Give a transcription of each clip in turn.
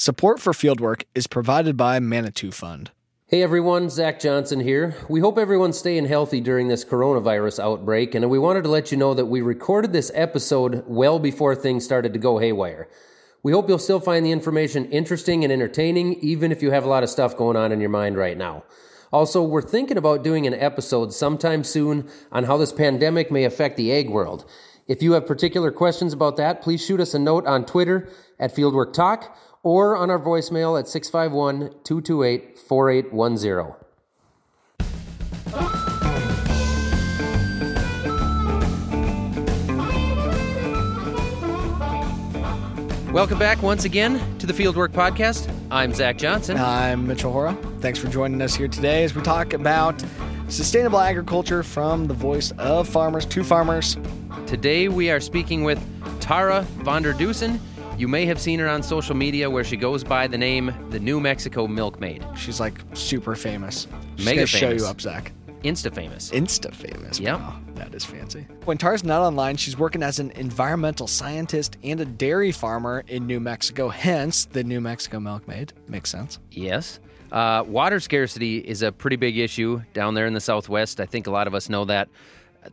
Support for Fieldwork is provided by Manitou Fund. Hey everyone, Zach Johnson here. We hope everyone's staying healthy during this coronavirus outbreak, and we wanted to let you know that we recorded this episode well before things started to go haywire. We hope you'll still find the information interesting and entertaining, even if you have a lot of stuff going on in your mind right now. Also, we're thinking about doing an episode sometime soon on how this pandemic may affect the ag world. If you have particular questions about that, please shoot us a note on Twitter at Fieldwork Talk or on our voicemail at 651 228 4810. Welcome back once again to the Fieldwork Podcast. I'm Zach Johnson. I'm Mitchell Hora. Thanks for joining us here today as we talk about sustainable agriculture from the voice of farmers to farmers. Today we are speaking with Tara Vander Dussen. You may have seen her on social media where she goes by the name the New Mexico Milkmaid. She's like super famous. She's Mega gonna show famous. you up, Zach. Insta famous. Insta famous. Yep. Wow, that is fancy. When Tara's not online, she's working as an environmental scientist and a dairy farmer in New Mexico, hence the New Mexico Milkmaid. Makes sense. Yes. Uh, water scarcity is a pretty big issue down there in the Southwest. I think a lot of us know that.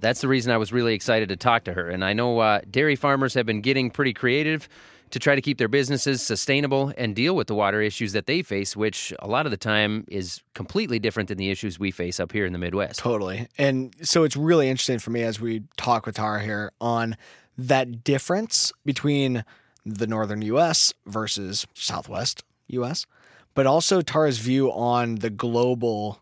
That's the reason I was really excited to talk to her. And I know uh, dairy farmers have been getting pretty creative to try to keep their businesses sustainable and deal with the water issues that they face, which a lot of the time is completely different than the issues we face up here in the Midwest. Totally. And so it's really interesting for me as we talk with Tara here on that difference between the northern US versus southwest US, but also Tara's view on the global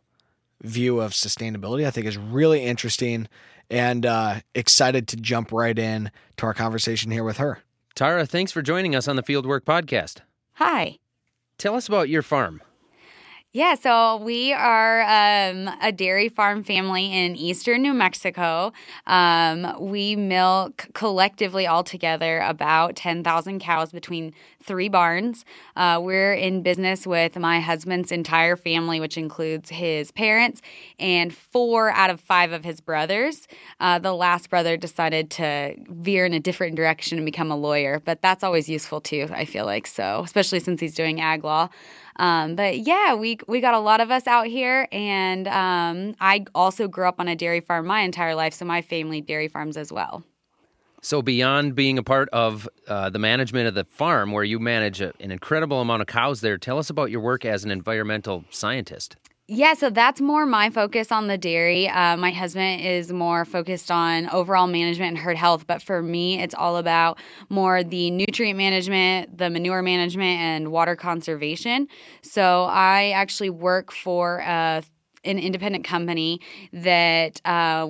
view of sustainability. I think is really interesting and uh, excited to jump right in to our conversation here with her. Tara, thanks for joining us on the Fieldwork Podcast. Hi. Tell us about your farm. Yeah, so we are um, a dairy farm family in eastern New Mexico. Um, we milk collectively all together about 10,000 cows between three barns. Uh, we're in business with my husband's entire family, which includes his parents and four out of five of his brothers. Uh, the last brother decided to veer in a different direction and become a lawyer, but that's always useful too, I feel like. So, especially since he's doing ag law. Um, but yeah, we we got a lot of us out here, and um, I also grew up on a dairy farm my entire life, so my family dairy farms as well. So, beyond being a part of uh, the management of the farm, where you manage a, an incredible amount of cows there, tell us about your work as an environmental scientist. Yeah, so that's more my focus on the dairy. Uh, my husband is more focused on overall management and herd health, but for me, it's all about more the nutrient management, the manure management, and water conservation. So I actually work for uh, an independent company that. Uh,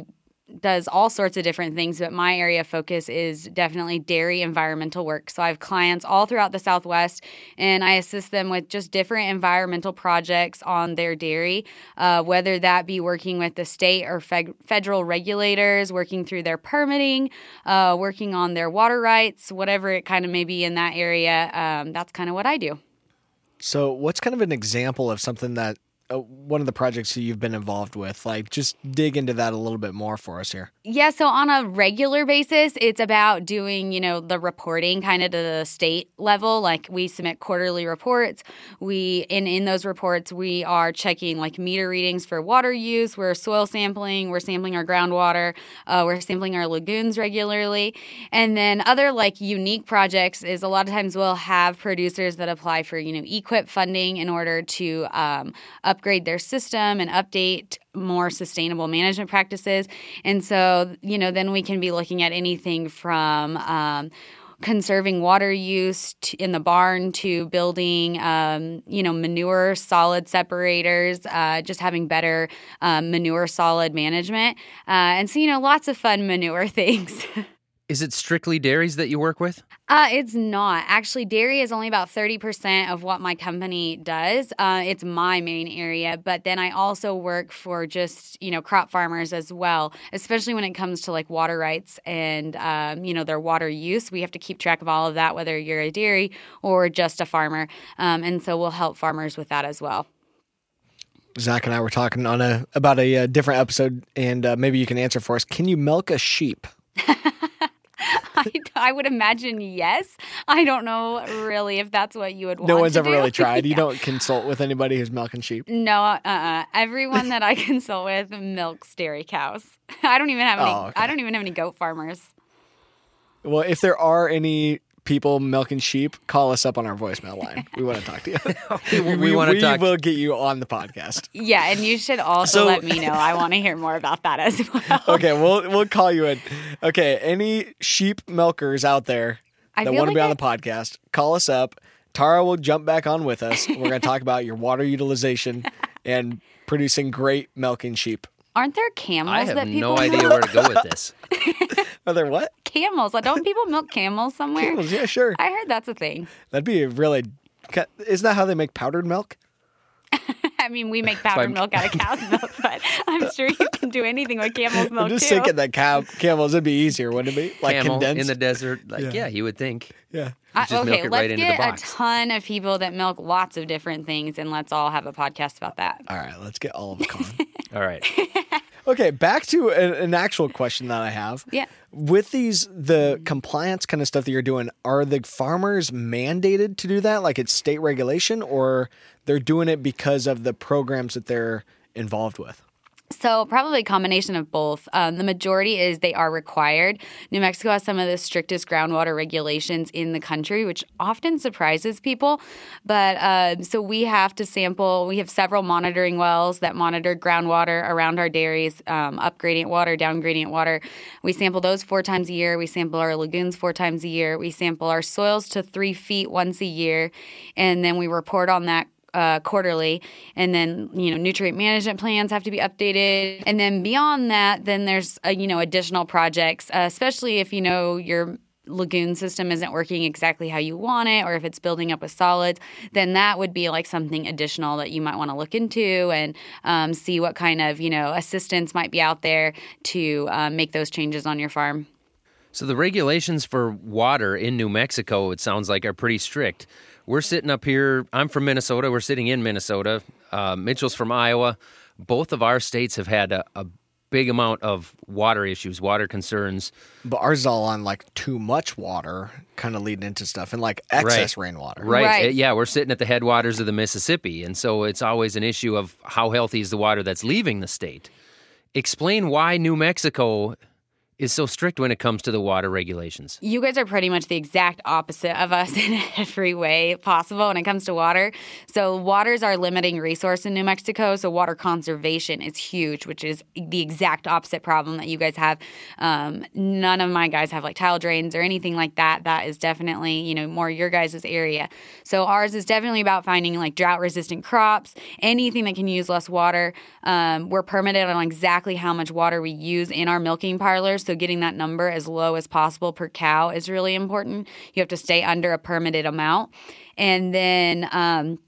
does all sorts of different things, but my area of focus is definitely dairy environmental work. So I have clients all throughout the Southwest, and I assist them with just different environmental projects on their dairy, uh, whether that be working with the state or fed- federal regulators, working through their permitting, uh, working on their water rights, whatever it kind of may be in that area. Um, that's kind of what I do. So, what's kind of an example of something that uh, one of the projects that you've been involved with? Like, just dig into that a little bit more for us here. Yeah, so on a regular basis, it's about doing, you know, the reporting kind of to the state level. Like we submit quarterly reports. We in in those reports, we are checking like meter readings for water use. We're soil sampling. We're sampling our groundwater. Uh, we're sampling our lagoons regularly. And then other like unique projects is a lot of times we'll have producers that apply for, you know, EQIP funding in order to um, upgrade their system and update more sustainable management practices. And so, you know, then we can be looking at anything from um, conserving water use in the barn to building, um, you know, manure solid separators, uh, just having better um, manure solid management. Uh, and so, you know, lots of fun manure things. Is it strictly dairies that you work with? Uh, it's not. Actually, dairy is only about 30% of what my company does. Uh, it's my main area, but then I also work for just, you know, crop farmers as well, especially when it comes to like water rights and, um, you know, their water use. We have to keep track of all of that, whether you're a dairy or just a farmer. Um, and so we'll help farmers with that as well. Zach and I were talking on a about a, uh different episode, and uh, maybe you can answer for us. Can you milk a sheep? I, I would imagine yes. I don't know really if that's what you would want. No one's ever do. really tried. You Yeah. don't consult with anybody who's milking sheep. No, uh, uh everyone that I consult with milks dairy cows. I don't even have any. Oh, okay. I don't even have any goat farmers. Well, if there are any people milking sheep, call us up on our voicemail line. We want to talk to you. We, we want to we talk. will get you on the podcast. Yeah, and you should also So- let me know. I want to hear more about that as well. Okay, we'll we'll call you in. Okay, any sheep milkers out there I that want to be like on the podcast, call us up. Tara will jump back on with us. We're going to talk about your water utilization and producing great milking sheep. Aren't there camels I have that people no milk? idea where to go with this. Are there what? Camels. Don't people milk camels somewhere? Camels, yeah, sure. I heard that's a thing. That'd be a really. Isn't that how they make powdered milk? I mean, we make powdered I'm- milk out of cow's milk, but I'm sure you can do anything with camel's milk I'm just too. thinking that cow camels would be easier, wouldn't it be? Like Camel condensed. in the desert. Like, Yeah. yeah. you would think. yeah. I- just milk okay, it let's right into the get a ton of people that milk lots of different things, and let's all have a podcast about that. All right, let's get all of them. on. All right. okay, back to an, an actual question that I have. Yeah. With these, the compliance kind of stuff that you're doing, are the farmers mandated to do that? Like it's state regulation, or they're doing it because of the programs that they're involved with? So, probably a combination of both. Um, the majority is they are required. New Mexico has some of the strictest groundwater regulations in the country, which often surprises people. But uh, so we have to sample, we have several monitoring wells that monitor groundwater around our dairies, um, up gradient water, down gradient water. We sample those four times a year. We sample our lagoons four times a year. We sample our soils to three feet once a year. And then we report on that uh, quarterly, and then you know nutrient management plans have to be updated, and then beyond that, then there's uh, you know additional projects, uh, especially if you know your lagoon system isn't working exactly how you want it, or if it's building up with solids, then that would be like something additional that you might want to look into and um, see what kind of you know assistance might be out there to um, make those changes on your farm. So the regulations for water in New Mexico, it sounds like, are pretty strict. We're sitting up here. I'm from Minnesota. We're sitting in Minnesota. Uh, Mitchell's from Iowa. Both of our states have had a, a big amount of water issues, water concerns. But ours is all on like too much water, kind of leading into stuff, and like excess rainwater. Right. Right. Yeah, we're sitting at the headwaters of the Mississippi. And so it's always an issue of how healthy is the water that's leaving the state. Explain why New Mexico is so strict when it comes to the water regulations. You guys are pretty much the exact opposite of us in every way possible when it comes to water. So, water is our limiting resource in New Mexico. So, water conservation is huge, which is the exact opposite problem that you guys have. Um, none of my guys have like tile drains or anything like that. That is definitely, you know, more your guys' area. So, ours is definitely about finding like drought resistant crops, anything that can use less water. Um, we're permitted on exactly how much water we use in our milking parlors. So getting that number as low as possible per cow is really important. You have to stay under a permitted amount. And then um,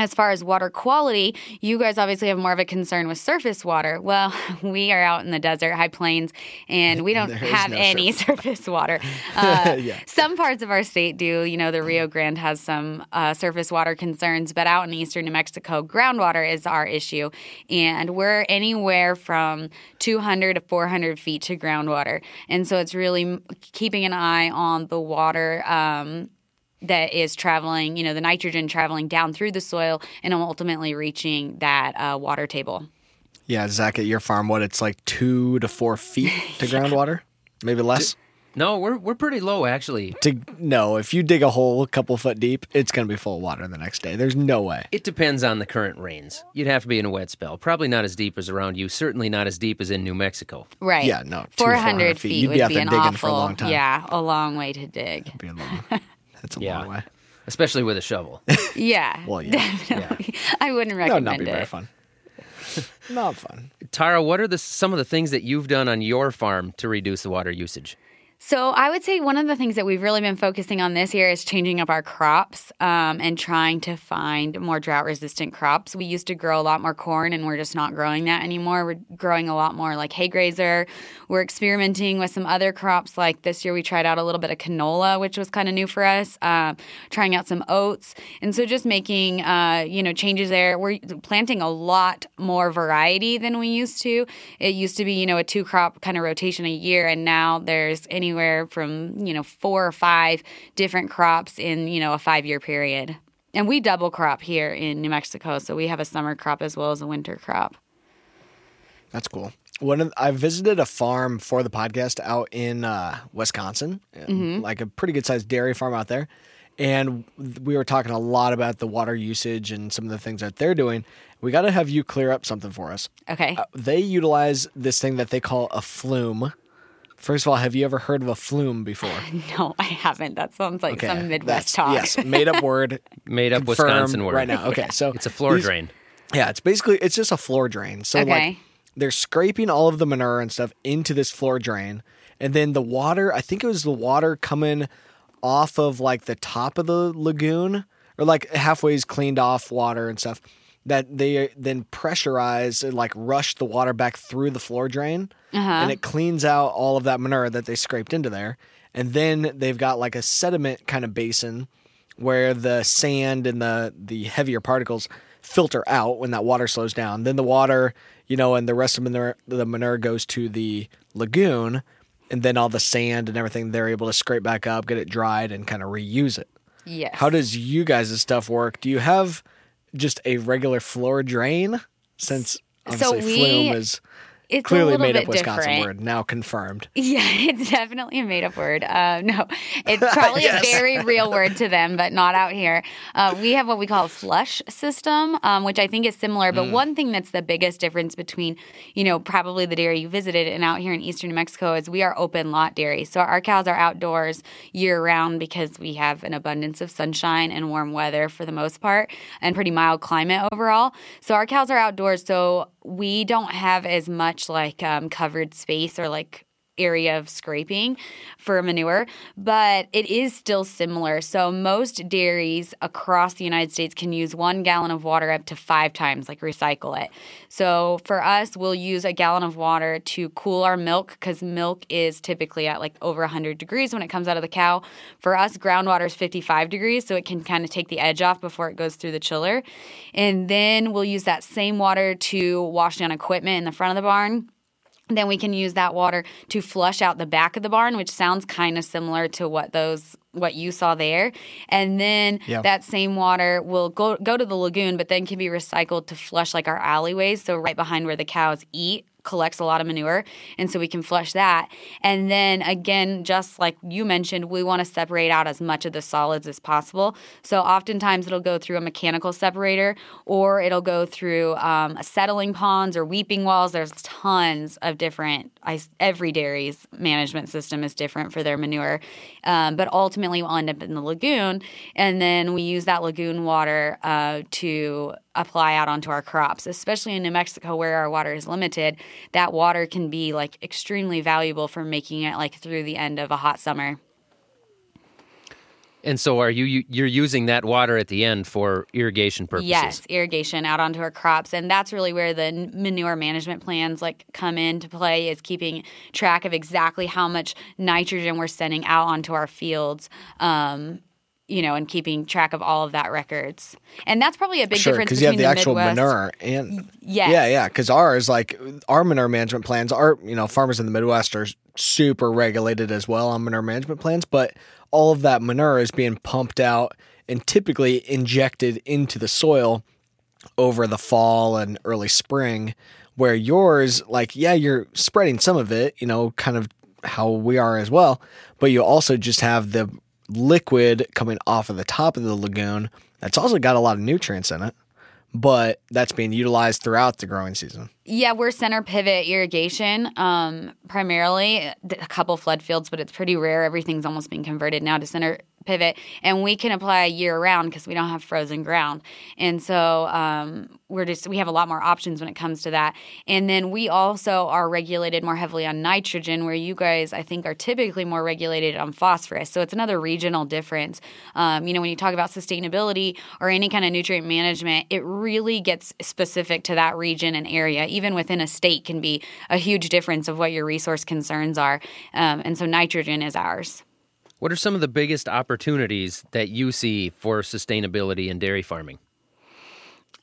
as far as water quality, you guys obviously have more of a concern with surface water. Well, we are out in the desert, high plains, and we don't have no any surface water. Uh, Yeah. Some parts of our state do. You know, the Rio Grande has some uh, surface water concerns, but out in eastern New Mexico, groundwater is our issue. And we're anywhere from 200 to 400 feet to groundwater. And so it's really keeping an eye on the water. Um, that is traveling, you know, the nitrogen traveling down through the soil and ultimately reaching that uh, water table. Yeah, Zach, at your farm, what it's like two to four feet to groundwater, maybe less. No, we're, we're pretty low, actually. To no, if you dig a hole a couple foot deep, it's going to be full of water the next day. There's no way. It depends on the current rains. You'd have to be in a wet spell. Probably not as deep as around you. Certainly not as deep as in New Mexico. Right. Yeah, no, 400 400 feet. feet You'd be would out be an digging awful, for a long time. yeah, a long way to dig. Be a long. That's a Yeah. long way. Especially with a shovel. Yeah. Well, yeah. definitely. I wouldn't That would recommend not be it. very fun. not fun. Tara, what are the some of the things that you've done on your farm to reduce the water usage? So I would say one of the things that we've really been focusing on this year is changing up our crops um, and trying to find more drought resistant crops. We used to grow a lot more corn, and we're just not growing that anymore. We're growing a lot more like hay grazer. We're experimenting with some other crops. Like this year, we tried out a little bit of canola, which was kind of new for us. Um, trying out some oats, and so just making uh, you know changes there. We're planting a lot more variety than we used to. It used to be you know a two crop kind of rotation a year, and now there's anywhere anywhere from, you know, four or five different crops in, you know, a five year period. And we double crop here in New Mexico. So we have a summer crop as well as a winter crop. That's cool. One of, I visited a farm for the podcast out in uh, Wisconsin, Mm-hmm. like a pretty good sized dairy farm out there. And we were talking a lot about the water usage and some of the things that they're doing. We got to have you clear up something for us. Okay. Uh, they utilize this thing that they call a flume. First of all, have you ever heard of a flume before? no, I haven't. That sounds like some Midwest that's- talk. Yes, made up word. Made up Wisconsin word. right now. Okay, so It's a floor these- drain. Yeah, it's basically it's just a floor drain. So Okay. like they're scraping all of the manure and stuff into this floor drain, and then the water. I think it was the water coming off of like the top of the lagoon, or like halfway's cleaned off water and stuff. That they then pressurize and like rush the water back through the floor drain, uh-huh. and it cleans out all of that manure that they scraped into there. And then they've got like a sediment kind of basin where the sand and the the heavier particles filter out when that water slows down. Then the water, you know, and the rest of manure, the manure goes to the lagoon, and then all the sand and everything they're able to scrape back up, get it dried, and kind of reuse it. Yes. How does you guys' stuff work? Do you have just a regular floor drain? Since So obviously we- flume is it's clearly a made bit up Wisconsin different. word, now confirmed. Yeah, it's definitely a made up word. Uh, no, it's probably Yes. a very real word to them, but not out here. Uh, we have what we call a flush system, um, which I think is similar. Mm. But one thing that's the biggest difference between, you know, probably the dairy you visited and out here in eastern New Mexico is we are open lot dairy. So our cows are outdoors year round because we have an abundance of sunshine and warm weather for the most part and pretty mild climate overall. So our cows are outdoors. So we don't have as much like um, covered space or like area of scraping for manure, but it is still similar. So most dairies across the United States can use one gallon of water up to five times, like recycle it. So for us, we'll use a gallon of water to cool our milk because milk is typically at like over 100 degrees when it comes out of the cow. For us, groundwater is 55 degrees, so it can kind of take the edge off before it goes through the chiller. And then we'll use that same water to wash down equipment in the front of the barn then we can use that water to flush out the back of the barn which sounds kind of similar to what those what you saw there and then Yeah. that same water will go go to the lagoon but then can be recycled to flush like our alleyways so right behind where the cows eat collects a lot of manure and so we can flush that. And then again just like you mentioned we want to separate out as much of the solids as possible. So oftentimes it'll go through a mechanical separator or it'll go through um, settling ponds or weeping walls there's tons of different I, every dairy's management system is different for their manure um, but ultimately we'll end up in the lagoon and then we use that lagoon water uh, to apply out onto our crops especially in new mexico where our water is limited that water can be like extremely valuable for making it like through the end of a hot summer And so, are you you're using that water at the end for irrigation purposes? Yes, irrigation out onto our crops, and that's really where the manure management plans like come into play. Is keeping track of exactly how much nitrogen we're sending out onto our fields. Um, you know, and keeping track of all of that records, and that's probably a big sure, difference because you have between the actual Midwest. manure and yes. yeah, yeah. Because ours, like our manure management plans, are you know farmers in the Midwest are super regulated as well on manure management plans, but all of that manure is being pumped out and typically injected into the soil over the fall and early spring. Where yours, like, yeah, you're spreading some of it, you know, kind of how we are as well, but you also just have the liquid coming off of the top of the lagoon that's also got a lot of nutrients in it, but that's being utilized throughout the growing season. Yeah, we're center pivot irrigation um, primarily. A couple flood fields, but it's pretty rare. Everything's almost being converted now to center pivot, and we can apply year round because we don't have frozen ground. And so um, we're just we have a lot more options when it comes to that. And then we also are regulated more heavily on nitrogen, where you guys I think are typically more regulated on phosphorus. So it's another regional difference. Um, you know, when you talk about sustainability or any kind of nutrient management, it really gets specific to that region and area. Even within a state, can be a huge difference of what your resource concerns are. Um, and so nitrogen is ours. What are some of the biggest opportunities that you see for sustainability in dairy farming?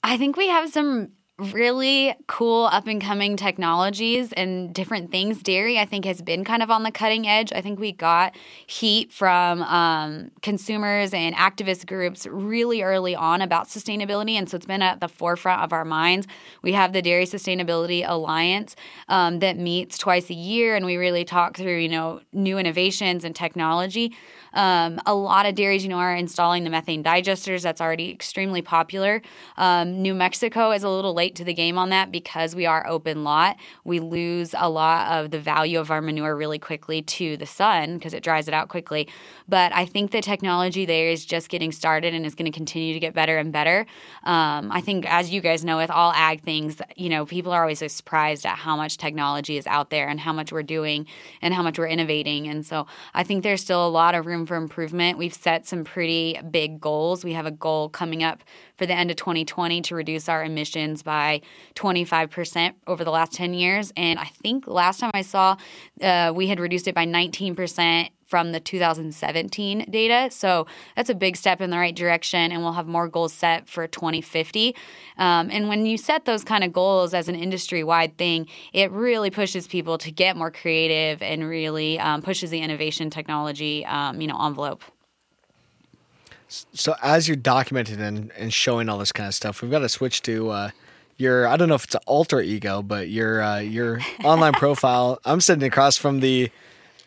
I think we have some really cool up and coming technologies and different things. Dairy, I think, has been kind of on the cutting edge. I think we got heat from um, consumers and activist groups really early on about sustainability. And so it's been at the forefront of our minds. We have the Dairy Sustainability Alliance um, that meets twice a year, and we really talk through, you know, new innovations and technology. Um, a lot of dairies, you know, are installing the methane digesters. That's already extremely popular. Um, New Mexico is a little late to the game on that because we are open lot. We lose a lot of the value of our manure really quickly to the sun because it dries it out quickly. But I think the technology there is just getting started and is going to continue to get better and better. Um, I think, as you guys know, with all ag things, you know, people are always surprised at how much technology is out there and how much we're doing and how much we're innovating. And so I think there's still a lot of room for improvement. We've set some pretty big goals. We have a goal coming up for the end of 2020 to reduce our emissions by 25% over the last 10 years. And I think last time I saw, uh, we had reduced it by 19% from the 2017 data. So that's a big step in the right direction, and we'll have more goals set for 2050. Um, and when you set those kind of goals as an industry wide thing, it really pushes people to get more creative and really um, pushes the innovation technology, um, you know, envelope. So as you're documenting and, and showing all this kind of stuff, we've got to switch to uh, your I don't know if it's an alter ego, but your uh, your online profile. I'm sitting across from the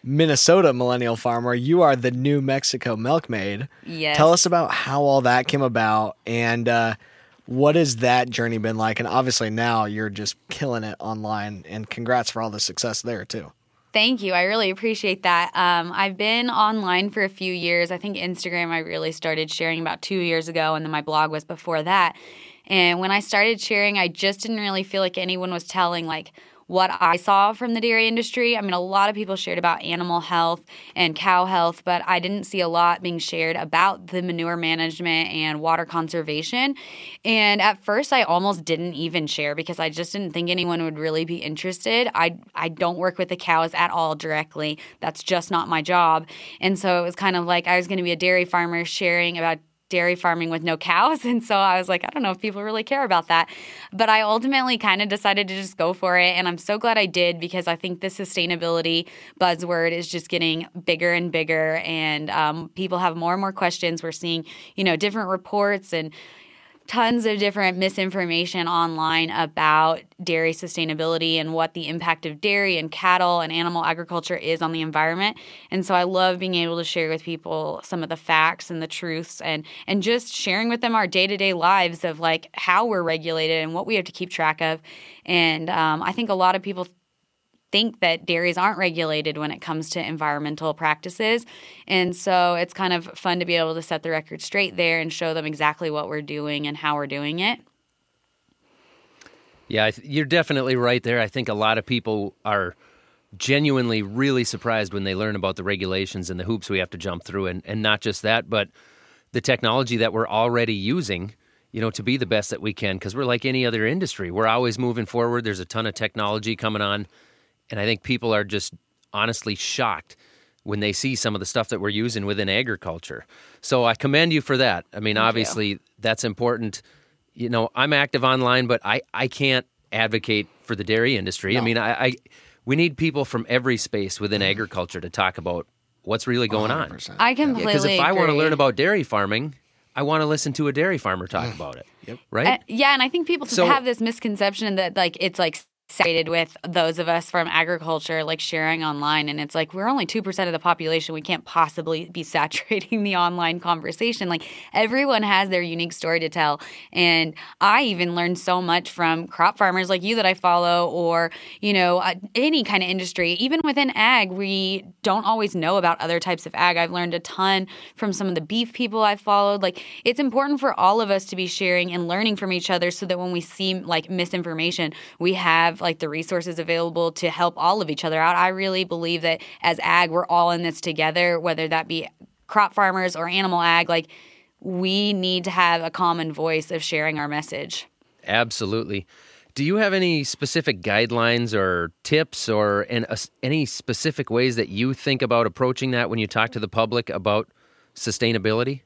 Minnesota millennial farmer. You are the New Mexico milkmaid. Yes. Tell us about how all that came about and uh, what has that journey been like? And obviously now you're just killing it online. And congrats for all the success there too. Thank you. I really appreciate that. Um, I've been online for a few years. I think Instagram I really started sharing about two years ago, and then my blog was before that. And when I started sharing, I just didn't really feel like anyone was telling, like, what I saw from the dairy industry. I mean, a lot of people shared about animal health and cow health, but I didn't see a lot being shared about the manure management and water conservation. And at first, I almost didn't even share because I just didn't think anyone would really be interested. I I don't work with the cows at all directly. That's just not my job. And so it was kind of like I was going to be a dairy farmer sharing about dairy farming with no cows. And so I was like, I don't know if people really care about that. But I ultimately kind of decided to just go for it. And I'm so glad I did because I think the sustainability buzzword is just getting bigger and bigger. And um, people have more and more questions. We're seeing, you know, different reports and tons of different misinformation online about dairy sustainability and what the impact of dairy and cattle and animal agriculture is on the environment. And so I love being able to share with people some of the facts and the truths and and just sharing with them our day-to-day lives of like how we're regulated and what we have to keep track of. And um, I think a lot of people think that dairies aren't regulated when it comes to environmental practices. And so it's kind of fun to be able to set the record straight there and show them exactly what we're doing and how we're doing it. Yeah, you're definitely right there. I think a lot of people are genuinely really surprised when they learn about the regulations and the hoops we have to jump through and, and not just that, but the technology that we're already using you know, to be the best that we can because we're like any other industry. We're always moving forward. There's a ton of technology coming on and I think people are just honestly shocked when they see some of the stuff that we're using within agriculture. So I commend you for that. I mean, Thank obviously, you. that's important. You know, I'm active online, but I, I can't advocate for the dairy industry. No. I mean, I, I we need people from every space within Mm-hmm. agriculture to talk about what's really going on. 100%. I completely Because if I want to learn about dairy farming, I want to listen to a dairy farmer talk about it. Yep. Right? Uh, yeah, and I think people So- have this misconception that like it's like saturated with those of us from agriculture like sharing online and it's like we're only 2% of the population. We can't possibly be saturating the online conversation. Like everyone has their unique story to tell. And i even learned so much from crop farmers like you that i follow or you know uh, any kind of industry. Even within ag we don't always know about other types of ag. I've learned a ton from some of the beef people i've followed. Like it's important for all of us to be sharing and learning from each other so that when we see like misinformation we have like the resources available to help all of each other out i really believe that as ag we're all in this together whether that be crop farmers or animal ag like we need to have a common voice of sharing our message Absolutely. Do you have any specific guidelines or tips or uh, any specific ways that you think about approaching that when you talk to the public about sustainability?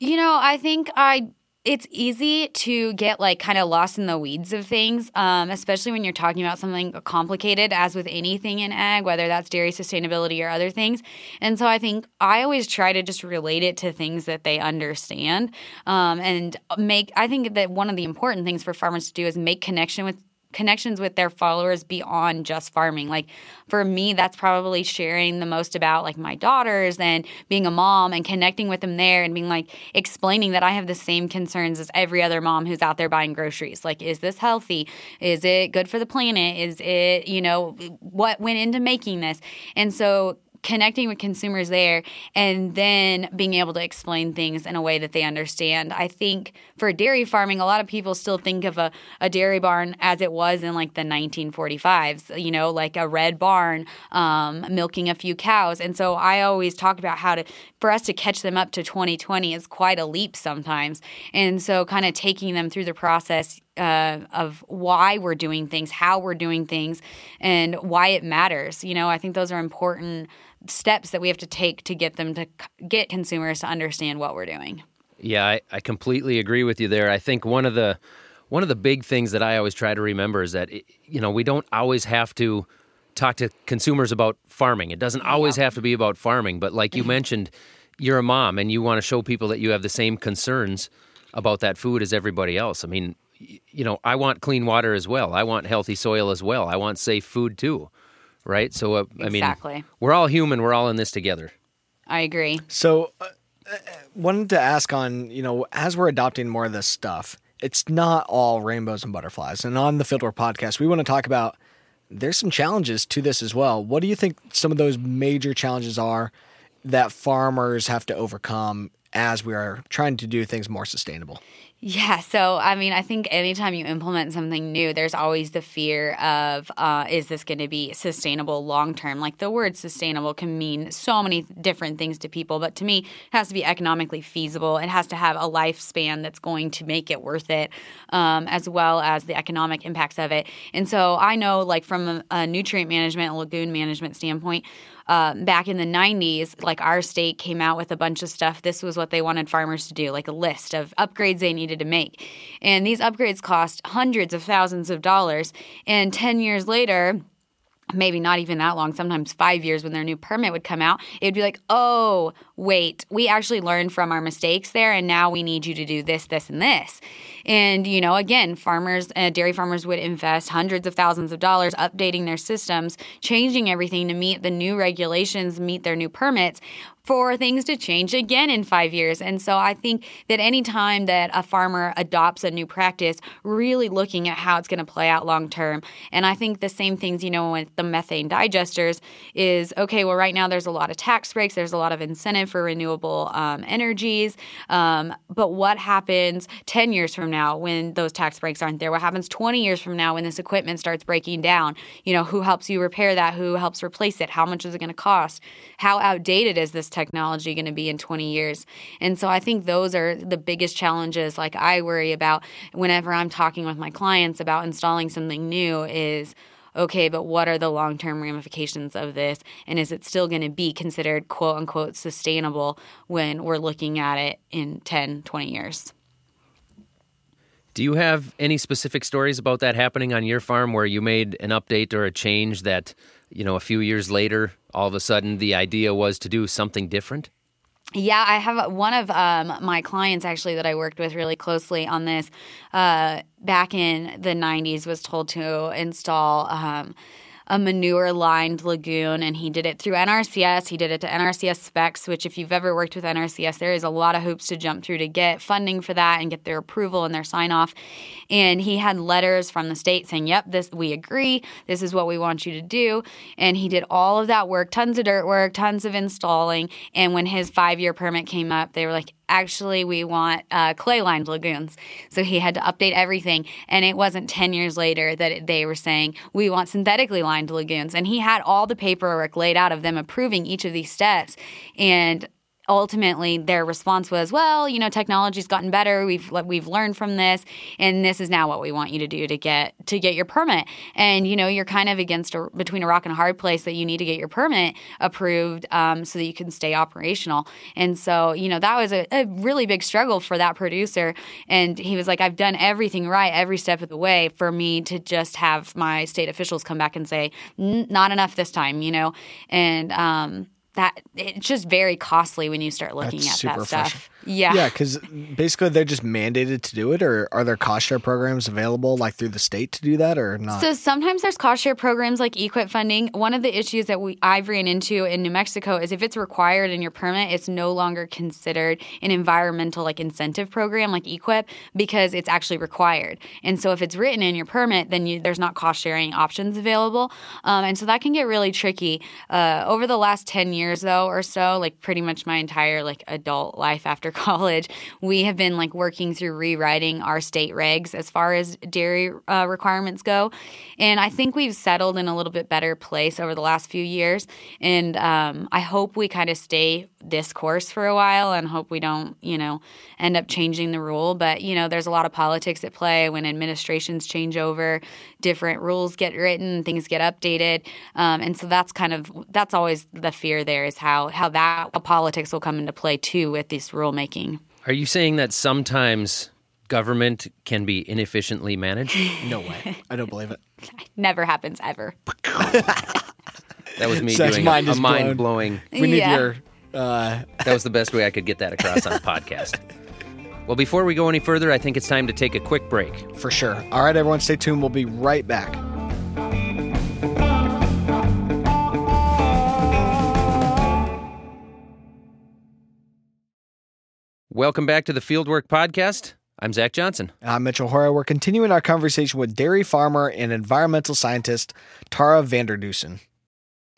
You know, I think I it's easy to get like kind of lost in the weeds of things, um, especially when you're talking about something complicated, as with anything in ag, whether that's dairy sustainability or other things. And so I think I always try to just relate it to things that they understand um, and make. I think that one of the important things for farmers to do is make connection with connections with their followers beyond just farming. Like for me, that's probably sharing the most about like my daughters and being a mom and connecting with them there and being like explaining that I have the same concerns as every other mom who's out there buying groceries. Like, is this healthy? Is it good for the planet? Is it, you know, what went into making this? And so connecting with consumers there and then being able to explain things in a way that they understand. I think for dairy farming, a lot of people still think of a, a dairy barn as it was in like the 1945s, you know, like a red barn, um, milking a few cows. And so I always talk about how to, for us to catch them up to 2020 is quite a leap sometimes. And so kind of taking them through the process uh, of why we're doing things, how we're doing things, and why it matters. You know, I think those are important steps that we have to take to get them to get consumers to understand what we're doing. Yeah, I, I completely agree with you there. I think one of the one of the big things that I always try to remember is that you know we don't always have to talk to consumers about farming. It doesn't always have to be about farming, but like you mentioned, you're a mom and you want to show people that you have the same concerns about that food as everybody else. I mean, you know, I want clean water as well. I want healthy soil as well. I want safe food too right? So, uh, I mean, exactly. we're all human. We're all in this together. I agree. So, uh, uh, wanted to ask on, you know, as we're adopting more of this stuff, it's not all rainbows and butterflies. And on the Fieldwork podcast, we want to talk about there's some challenges to this as well. What do you think some of those major challenges are that farmers have to overcome as we are trying to do things more sustainable? Yeah. So, I mean, I think anytime you implement something new, there's always the fear of uh, is this going to be sustainable long term? Like the word sustainable can mean so many different things to people, but to me, it has to be economically feasible. It has to have a lifespan that's going to make it worth it, um, as well as the economic impacts of it. And so, I know, like, from a, a nutrient management, lagoon management standpoint, um, back in the 90s, like our state came out with a bunch of stuff. This was what they wanted farmers to do, like a list of upgrades they needed to make. And these upgrades cost hundreds of thousands of dollars. And 10 years later, maybe not even that long, sometimes five years when their new permit would come out, it would be like, oh, wait, we actually learned from our mistakes there, and now we need you to do this, this, and this. And, you know, again, farmers, uh, dairy farmers would invest hundreds of thousands of dollars updating their systems, changing everything to meet the new regulations, meet their new permits for things to change again in five years. And so I think that any time that a farmer adopts a new practice, really looking at how it's going to play out long term. And I think the same things, you know, with the methane digesters is okay, well, right now there's a lot of tax breaks, there's a lot of incentive for renewable um, energies. Um, but what happens 10 years from now when those tax breaks aren't there? What happens 20 years from now when this equipment starts breaking down? You know, who helps you repair that? Who helps replace it? How much is it going to cost? How outdated is this technology going to be in 20 years? And so I think those are the biggest challenges like I worry about whenever I'm talking with my clients about installing something new is okay, but what are the long term ramifications of this? And is it still going to be considered quote unquote sustainable when we're looking at it in 10, 20 years? Do you have any specific stories about that happening on your farm where you made an update or a change that, you know, a few years later, all of a sudden the idea was to do something different? Yeah, I have one of um, my clients actually that I worked with really closely on this uh, back in the 90s was told to install. Um, a manure lined lagoon and he did it through NRCS. He did it to NRCS specs, which, if you've ever worked with NRCS, there is a lot of hoops to jump through to get funding for that and get their approval and their sign off. And he had letters from the state saying, Yep, this we agree. This is what we want you to do. And he did all of that work, tons of dirt work, tons of installing. And when his five year permit came up, they were like, actually we want uh, clay lined lagoons so he had to update everything and it wasn't 10 years later that they were saying we want synthetically lined lagoons and he had all the paperwork laid out of them approving each of these steps. And ultimately their response was, "Well, you know, technology's gotten better. We've we've learned from this, and this is now what we want you to do to get to get your permit." And you know, you're kind of against a, between a rock and a hard place that you need to get your permit approved um, so that you can stay operational. And so, you know, that was a, a really big struggle for that producer. And he was like, "I've done everything right every step of the way for me to just have my state officials come back and say, not enough this time," you know, and um, that it's just very costly when you start looking That's at that stuff. Yeah. Yeah, because basically they're just mandated to do it, or are there cost share programs available like through the state to do that, or not? So sometimes there's cost share programs like EQIP funding. One of the issues that we I've ran into in New Mexico is if it's required in your permit, it's no longer considered an environmental like incentive program like EQIP because it's actually required. And so if it's written in your permit, then you, there's not cost sharing options available, um, and so that can get really tricky. Uh, over the last ten years though or so, like pretty much my entire like adult life after college, we have been like working through rewriting our state regs as far as dairy uh, requirements go. And I think we've settled in a little bit better place over the last few years. And um, I hope we kind of stay this course for a while and hope we don't, you know, end up changing the rule. But, you know, there's a lot of politics at play when administrations change over, different rules get written, things get updated. Um, and so that's kind of, that's always the fear there is how, how that how politics will come into play too with this rulemaking. Are you saying that sometimes government can be inefficiently managed? no way. I don't believe it. Never happens ever. That was me Zach's doing mind a, is mind blowing. We need Yeah. your. Uh, That was the best way I could get that across on a podcast. Well, before we go any further, I think it's time to take a quick break. for sure. All right, everyone, stay tuned. We'll be right back. Welcome back to the Fieldwork Podcast. I'm Zach Johnson. I'm Mitchell Hora. We're continuing our conversation with dairy farmer and environmental scientist Tara Vander Dussen.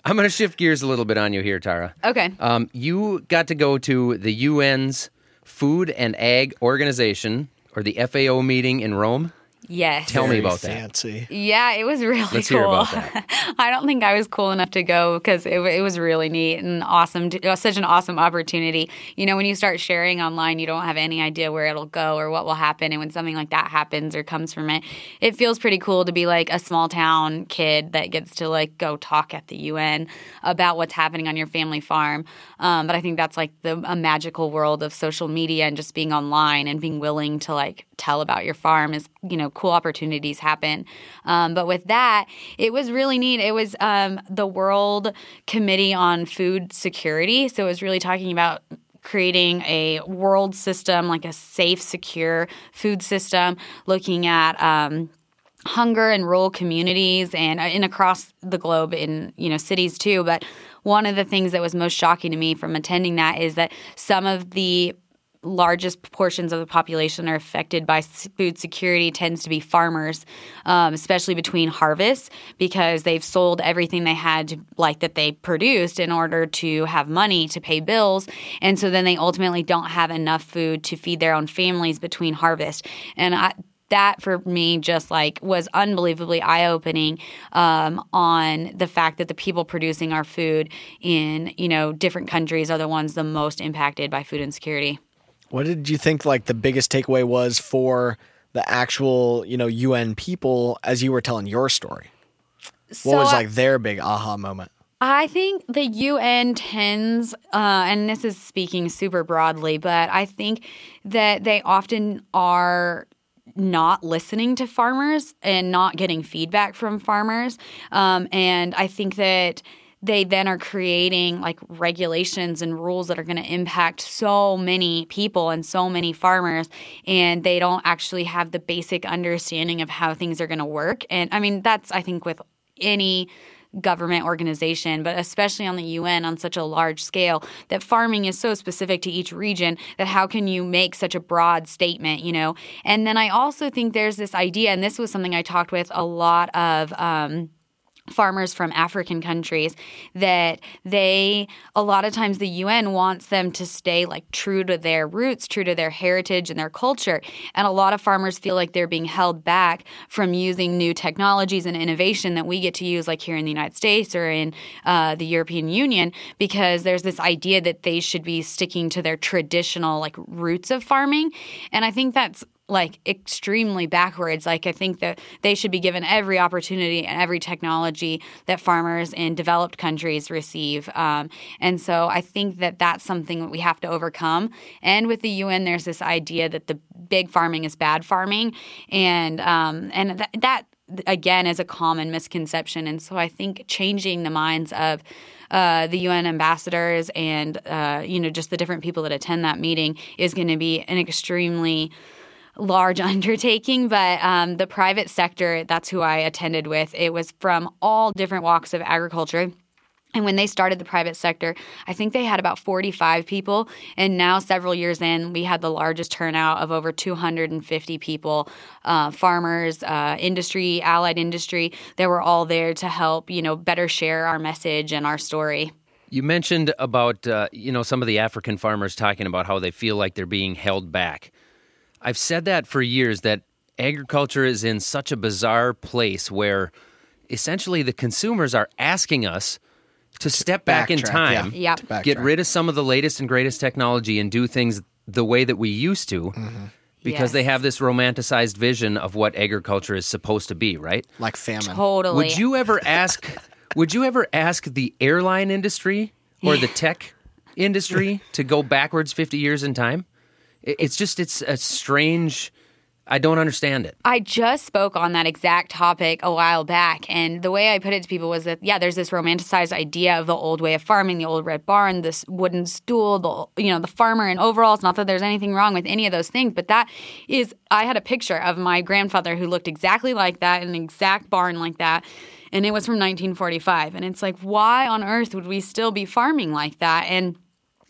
I'm going to shift gears a little bit on you here, Tara. Okay. Um, you got to go to the UN's Food and Ag Organization, or the FAO meeting in Rome. Yes. Tell me Very about that. fancy. Yeah, it was really Let's cool. hear about that. I don't think I was cool enough to go because it, it was really neat and awesome. To, it was such an awesome opportunity. You know, when you start sharing online, you don't have any idea where it'll go or what will happen. And when something like that happens or comes from it, it feels pretty cool to be like a small town kid that gets to like go talk at the UN about what's happening on your family farm. Um, but I think that's like the a magical world of social media and just being online and being willing to like tell about your farm is you know cool opportunities happen. Um, but with that it was really neat. It was um, the world committee on food security. So it was really talking about creating a world system like a safe secure food system looking at um, hunger in rural communities and and across the globe in you know cities too. But one of the things that was most shocking to me from attending that is that some of the largest portions of the population are affected by food security tends to be farmers um, especially between harvests because they've sold everything they had like that they produced in order to have money to pay bills. And so then they ultimately don't have enough food to feed their own families between harvest. And I, that for me just like was unbelievably eye-opening um, on the fact that the people producing our food in you know different countries are the ones the most impacted by food insecurity What did you think like the biggest takeaway was for the actual, you know, UN people as you were telling your story? What was So, like their big aha moment? I think the UN tends, uh, and this is speaking super broadly, but I think that they often are not listening to farmers and not getting feedback from farmers. Um, and I think that they then are creating like regulations and rules that are going to impact so many people and so many farmers and they don't actually have the basic understanding of how things are going to work and i mean that's i think with any government organization, but especially on the UN on such a large scale, that farming is so specific to each region that how can you make such a broad statement, you know? And then I also think there's this idea, and this was something I talked with a lot of. Um, farmers from African countries that they a lot of times the UN wants them to stay like true to their roots, true to their heritage and their culture. And a lot of farmers feel like they're being held back from using new technologies and innovation that we get to use like here in the United States or in uh, the European Union because there's this idea that they should be sticking to their traditional like roots of farming. And I think that's like extremely backwards. Like I think that they should be given every opportunity and every technology that farmers in developed countries receive. Um, and so I think that that's something that we have to overcome. And with the UN, there's this idea that the big farming is bad farming, and um, and th- that again is a common misconception. And so I think changing the minds of uh, the UN ambassadors and uh, you know just the different people that attend that meeting is going to be an extremely large undertaking, but um, the private sector, that's who I attended with. It was from all different walks of agriculture. And when they started the private sector, I think they had about 45 people. And now, several years in, we had the largest turnout of over 250 people uh, farmers, uh, industry, allied industry. They were all there to help, you know, better share our message and our story. You mentioned about, uh, you know, some of the African farmers talking about how they feel like they're being held back. I've said that for years that agriculture is in such a bizarre place where essentially the consumers are asking us to step back in time, yeah. To backtrack. get rid of some of the latest and greatest technology and do things the way that we used to mm-hmm. because they have this romanticized vision of what agriculture is supposed to be, right? like famine. Totally. Would you ever ask would you ever ask the airline industry or the tech industry to go backwards 50 years in time? It- It's just it's a strange I don't understand it. I just spoke on that exact topic a while back, and the way I put it to people was that yeah, there's this romanticized idea of the old way of farming, the old red barn, this wooden stool, the you know the farmer in overalls. Not that there's anything wrong with any of those things, but that is I had a picture of my grandfather who looked exactly like that, an exact barn like that. And it was from 1945. And it's like, why on earth would we still be farming like that? And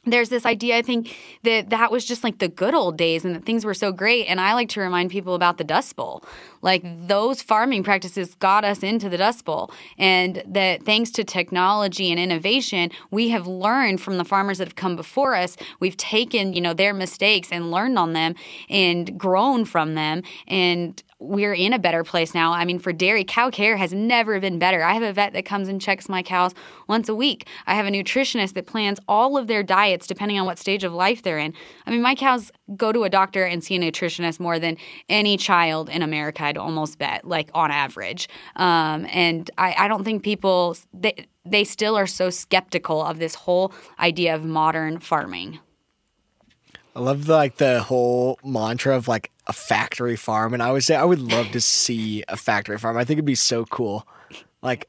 there's this idea i think that that was just like the good old days and that things were so great. And i like to remind people about the dust bowl like those farming practices got us into the dust bowl and that thanks to technology and innovation we have learned from the farmers that have come before us we've taken you know their mistakes and learned on them and grown from them and we're in a better place now. I mean, for dairy, cow care has never been better. I have a vet that comes and checks my cows once a week. I have a nutritionist that plans all of their diets depending on what stage of life they're in. I mean, my cows go to a doctor and see a nutritionist more than any child in America, I'd almost bet, like on average. Um, and I, I don't think people, they, they still are so skeptical of this whole idea of modern farming. I love the, like the whole mantra of like a factory farm, and I would say I would love to see a factory farm. I think it'd be so cool. Like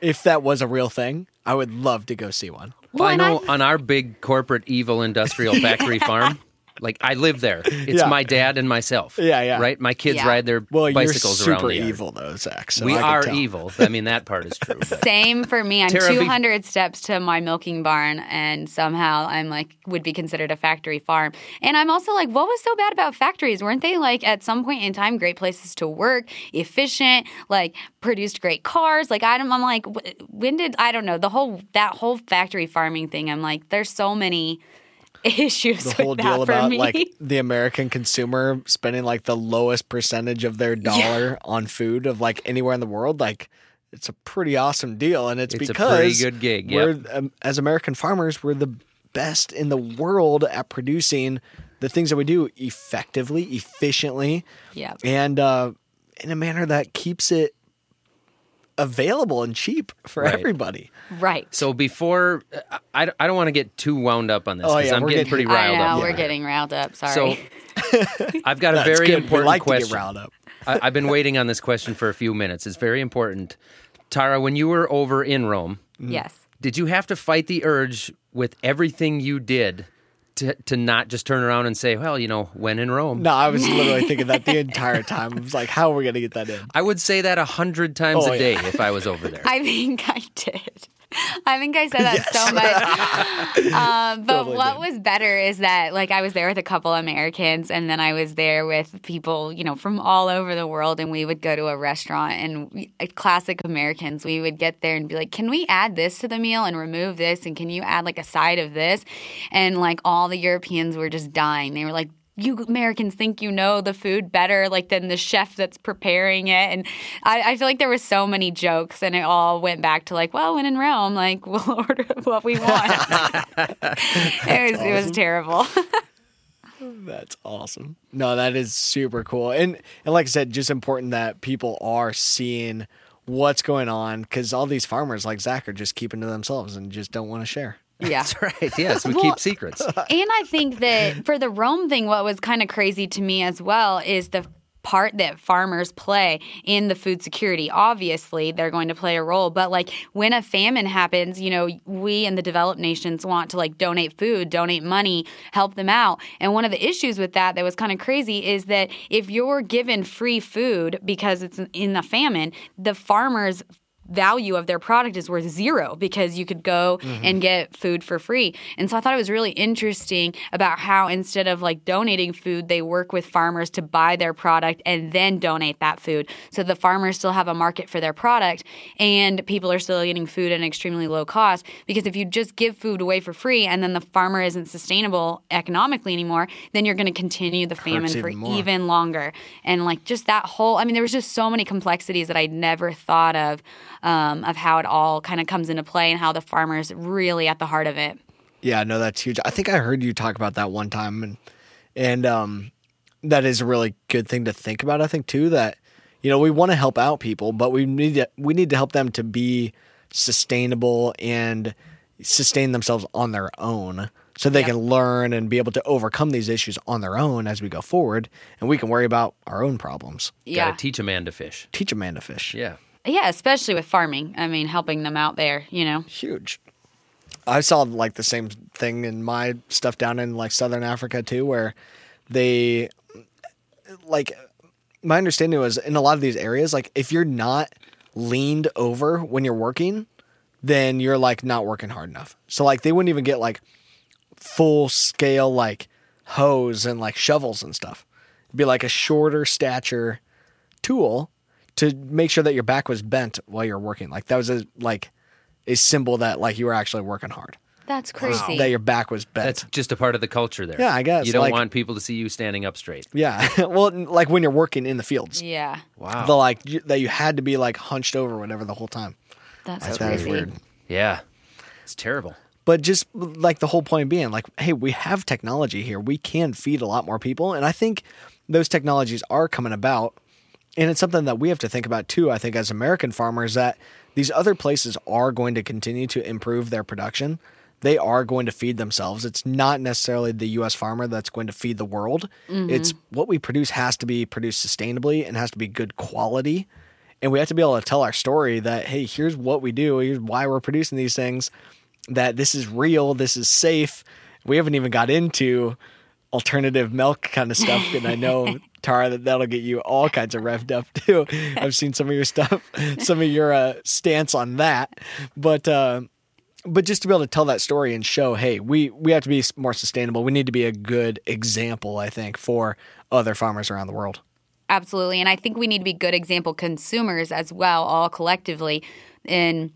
if that was a real thing, I would love to go see one. Well, I and know on our big corporate evil industrial factory farm, like I live there. It's Yeah. my dad and myself. Yeah, yeah. Right? My kids Yeah. ride their Well, bicycles you're around super the yard. evil though, Zach. So we I are tell. evil. I mean that part is true. but- Same for me. I'm Tara, be- 200 steps to my milking barn, and somehow I'm like would be considered a factory farm. And I'm also like, what was so bad about factories? Weren't they like at some point in time great places to work, efficient, like produced great cars? Like I'm, I'm like, when did I don't know the whole that whole factory farming thing? I'm like, there's so many issues The whole with deal that for about me. like the American consumer spending like the lowest percentage of their dollar on food of like anywhere in the world, like it's a pretty awesome deal, and it's, It's a because pretty good gig, We're um, as American farmers, we're the best in the world at producing the things that we do effectively, efficiently, yeah. and uh, in a manner that keeps it available and cheap for Right. everybody. Right. So before, I, I don't want to get too wound up on this Oh, because yeah, I'm we're getting, getting- pretty riled I know up. we're here. getting riled up. Sorry. So I've got a That's very good. We important like to question. get riled up. I, I've been waiting on this question for a few minutes. It's very important. Tara, when you were over in Rome, yes. did you have to fight the urge with everything you did to, to not just turn around and say, well, you know, when in Rome? No, I was literally thinking that the entire time. I was like, how are we going to get that in? I would say that a hundred times Oh, a day if I was over there. I think I did. I think I said that so much. Um, but Totally what did. was better is that, like, I was there with a couple Americans, and then I was there with people, you know, from all over the world, and we would go to a restaurant, and we, uh, classic Americans, we would get there and be like, "Can we add this to the meal and remove this? And can you add like a side of this?" And like all the Europeans were just dying. They were like. You Americans think you know the food better, like than the chef that's preparing it, and I, I feel like there were so many jokes, and it all went back to like, well, when in Rome, like we'll order what we want. it was it was terrible. That's awesome. No, that is super cool. And and like I said, just important that people are seeing what's going on because all these farmers like Zach are just keeping to themselves and just don't want to share. Yeah. That's right. Yes, we Well- keep secrets. And I think that for the Rome thing, what was kind of crazy to me as well is the part that farmers play in the food security. Obviously, they're going to play a role, but like when a famine happens, you know, we in the developed nations want to like donate food, donate money, help them out. And one of the issues with that that was kind of crazy is that if you're given free food because it's in the famine, the farmers value of their product is worth zero because you could go mm-hmm. and get food for free. And so I thought it was really interesting about how instead of like donating food, they work with farmers to buy their product and then donate that food. So the farmers still have a market for their product and people are still getting food at an extremely low cost. Because if you just give food away for free and then the farmer isn't sustainable economically anymore, then you're going to continue the famine for even more. even longer. And like just that whole, I mean, there was just so many complexities that I'd never thought of, um, of how it all kind of comes into play and how the farmer's really at the heart of it. Yeah, no, that's huge. I think I heard you talk about that one time, and and um, that is a really good thing to think about. I think too that you know we want to help out people, but we need to we need to help them to be sustainable and sustain themselves on their own, so they Yep. can learn and be able to overcome these issues on their own as we go forward, and we can worry about our own problems. Yeah. Got to teach a man to fish. Teach a man to fish. Yeah. Yeah, especially with farming. I mean, helping them out there, you know. huge. I saw like the same thing in my stuff down in like southern Africa too, where they like my understanding was in a lot of these areas, like if you're not leaned over when you're working, then you're like not working hard enough. So like they wouldn't even get like full scale like hose and like shovels and stuff. It'd be like a shorter stature tool to make sure that your back was bent while you're working. Like that was a like a symbol that like you were actually working hard. That's crazy. That your back was bent. That's just a part of the culture there. Yeah, I guess, You don't like- want people to see you standing up straight. yeah. well, like when you're working in the fields. yeah, Wow. The like you, that you had to be like hunched over whatever the whole time. that's, That's so very crazy. weird. yeah. It's terrible. But just like the whole point being, like, hey, we have technology here. We can feed a lot more people. And I think those technologies are coming about. And it's something that we have to think about too, I think, as American farmers, that these other places are going to continue to improve their production. They are going to feed themselves. It's not necessarily the US farmer that's going to feed the world. Mm-hmm. It's what we produce has to be produced sustainably and has to be good quality. And we have to be able to tell our story that, hey, here's what we do, here's why we're producing these things that this is real, this is safe. We haven't even got into alternative milk kind of stuff, and I know Tara that that'll get you all kinds of revved up too. I've seen some of your stuff, some of your uh, stance on that, but uh, but just to be able to tell that story and show, hey, we we have to be more sustainable. We need to be a good example, I think, for other farmers around the world. Absolutely. And I think we need to be good example consumers as well, all collectively, in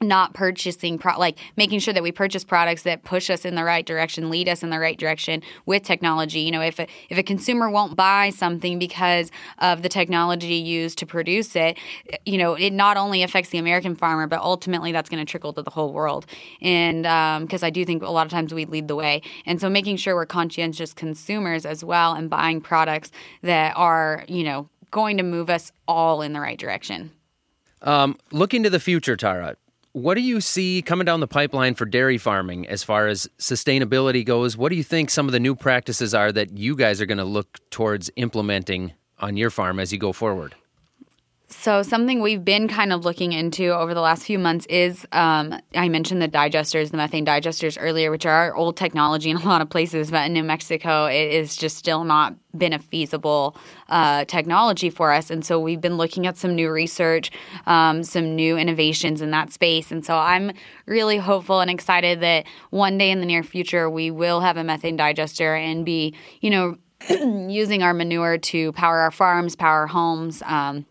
not purchasing pro- like making sure that we purchase products that push us in the right direction lead us in the right direction with technology. You know if a, if a consumer won't buy something because of the technology used to produce it you know it not only affects the american farmer but ultimately that's going to trickle to the whole world. And because i do think a lot of times we lead the way. And so making sure we're conscientious consumers as well and buying products that are you know going to move us all in the right direction. Um, looking to the future, Tara, what do you see coming down the pipeline for dairy farming as far as sustainability goes? What do you think some of the new practices are that you guys are going to look towards implementing on your farm as you go forward? So, something we've been kind of looking into over the last few months is um, I mentioned the digesters, the methane digesters earlier, which are old technology in a lot of places, but in New Mexico, it is just still not been a feasible uh, technology for us. And so, we've been looking at some new research, um, some new innovations in that space. And so, I'm really hopeful and excited that one day in the near future, we will have a methane digester and be, you know, using our manure to power our farms, power our homes. Um,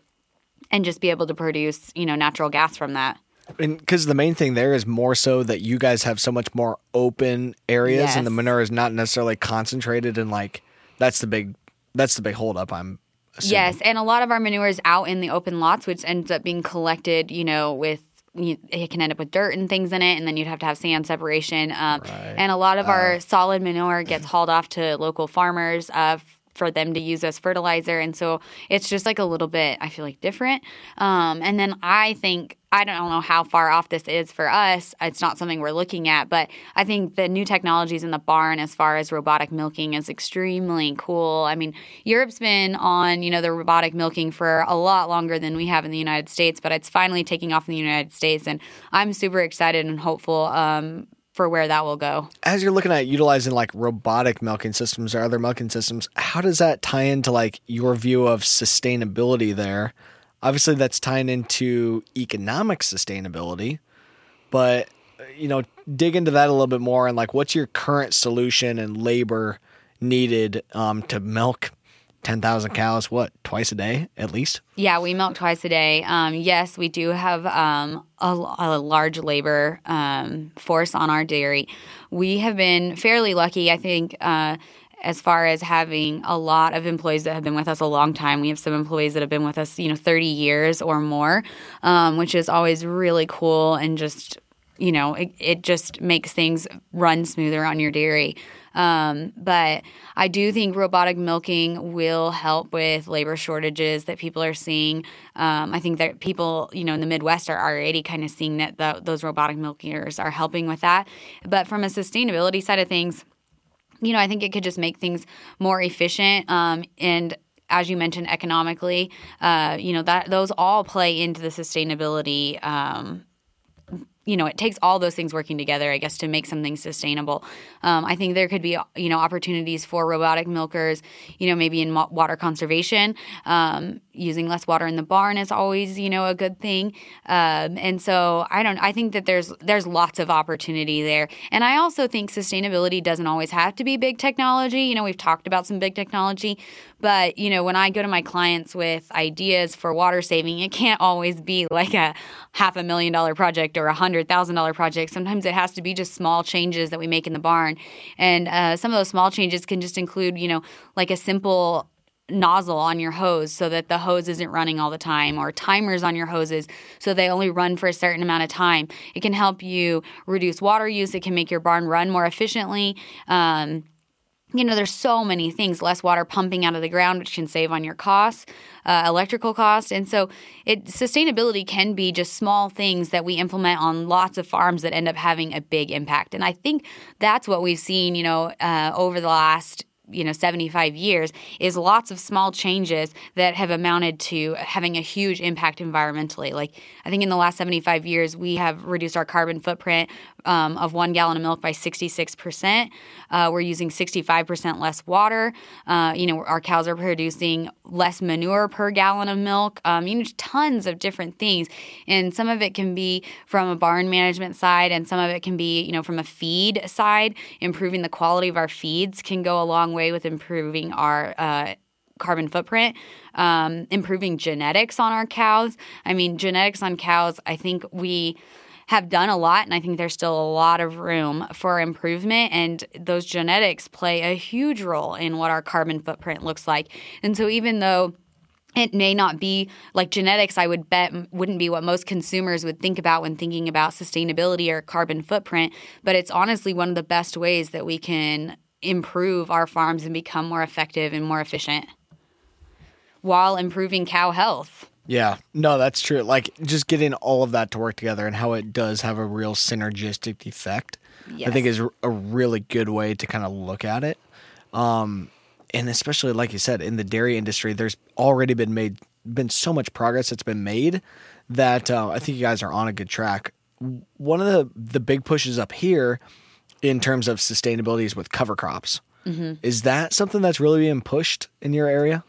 and just be able to produce, you know, natural gas from that. And because the main thing there is more so that you guys have so much more open areas, Yes. and the manure is not necessarily concentrated in like that's the big that's the big holdup. I'm assuming. Yes, and a lot of our manure is out in the open lots, which ends up being collected, you know, with you- it can end up with dirt and things in it, and then you'd have to have sand separation. Um, And a lot of our solid manure gets hauled off to local farmers uh, for them to use as fertilizer, and so it's just like a little bit, I feel like, different. Um, and then I think I don't know how far off this is for us. It's not something we're looking at, but I think the new technologies in the barn, as far as robotic milking, is extremely cool. I mean, Europe's been on you know the robotic milking for a lot longer than we have in the United States, but it's finally taking off in the United States, and I'm super excited and hopeful um, for where that will go. As you're looking at utilizing like robotic milking systems or other milking systems, how does that tie into like your view of sustainability there? Obviously, that's tying into economic sustainability, but you know, dig into that a little bit more and like what's your current solution and labor needed um, to milk ten thousand cows? What twice a day at least? Yeah, we milk twice a day. Um, yes, we do have um, a, a large labor um, force on our dairy. We have been fairly lucky, I think, uh, as far as having a lot of employees that have been with us a long time. We have some employees that have been with us, you know, 30 years or more, um, which is always really cool and just you know, it, it just makes things run smoother on your dairy. Um, but I do think robotic milking will help with labor shortages that people are seeing. Um, I think that people, you know, in the Midwest are already kind of seeing that the, those robotic milkers are helping with that. But from a sustainability side of things, you know, I think it could just make things more efficient um, and as you mentioned economically, uh, you know that those all play into the sustainability um, you know, it takes all those things working together, I guess, to make something sustainable. Um, I think there could be, you know, opportunities for robotic milkers, you know, maybe in water conservation. Um, using less water in the barn is always, you know, a good thing. Um, and so I don't, I think that there's there's lots of opportunity there. And I also think sustainability doesn't always have to be big technology. You know, we've talked about some big technology, but you know, when I go to my clients with ideas for water saving, it can't always be like a half a million dollar project or a hundred thousand dollar project. Sometimes it has to be just small changes that we make in the barn, and uh, some of those small changes can just include, you know, like a simple nozzle on your hose so that the hose isn't running all the time or timers on your hoses so they only run for a certain amount of time it can help you reduce water use it can make your barn run more efficiently um, you know, there's so many things, less water pumping out of the ground, which can save on your costs, uh, electrical costs. And so it sustainability can be just small things that we implement on lots of farms that end up having a big impact. And I think that's what we've seen, you know, uh, over the last you know 75 years is lots of small changes that have amounted to having a huge impact environmentally. Like i think in the last 75 years we have reduced our carbon footprint um, of one gallon of milk by 66% uh, we're using 65% less water. Uh, you know our cows are producing less manure per gallon of milk um, you know tons of different things. And some of it can be from a barn management side and some of it can be you know from a feed side. Improving the quality of our feeds can go a long way with improving our uh, carbon footprint, um, improving genetics on our cows. I mean, genetics on cows, I think we have done a lot, and I think there's still a lot of room for improvement. And those genetics play a huge role in what our carbon footprint looks like. And so, even though it may not be like genetics i would bet wouldn't be what most consumers would think about when thinking about sustainability or carbon footprint but it's honestly one of the best ways that we can improve our farms and become more effective and more efficient while improving cow health Yeah, no, that's true. Like just getting all of that to work together and how it does have a real synergistic effect, I think is a really good way to kind of look at it. Um, and especially like you said, in the dairy industry, there's already been made been so much progress that's been made that uh, I think you guys are on a good track. One of the the big pushes up here in terms of sustainability is with cover crops. Mm-hmm. Is that something that's really being pushed in your area?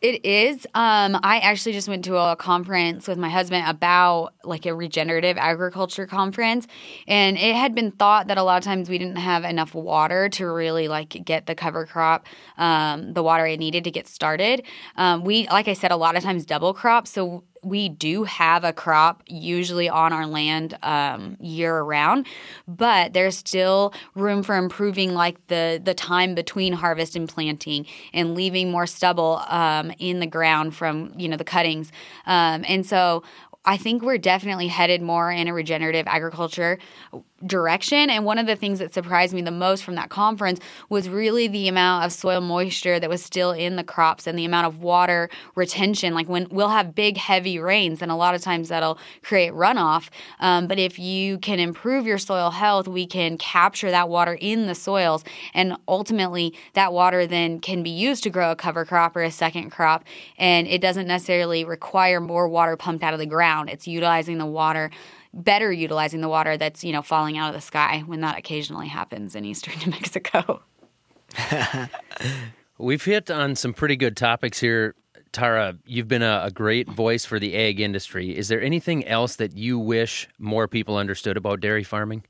It is. Um, I actually just went to a conference with my husband about like a regenerative agriculture conference, and it had been thought that a lot of times we didn't have enough water to really like get the cover crop, um, the water it needed to get started. Um, we, like I said, a lot of times double crop, so we do have a crop usually on our land um, year around, but there's still room for improving, like the the time between harvest and planting, and leaving more stubble um, in the ground from you know the cuttings. Um, and so I think we're definitely headed more in a regenerative agriculture direction. And one of the things that surprised me the most from that conference was really the amount of soil moisture that was still in the crops and the amount of water retention. Like when we'll have big, heavy rains, and a lot of times that'll create runoff. Um, but if you can improve your soil health, we can capture that water in the soils. And ultimately, that water then can be used to grow a cover crop or a second crop. And it doesn't necessarily require more water pumped out of the ground, it's utilizing the water better utilizing the water that's you know falling out of the sky when that occasionally happens in eastern New Mexico. We've hit on some pretty good topics here. Tara, you've been a, a, great voice for the ag industry. Is there anything else that you wish more people understood about dairy farming?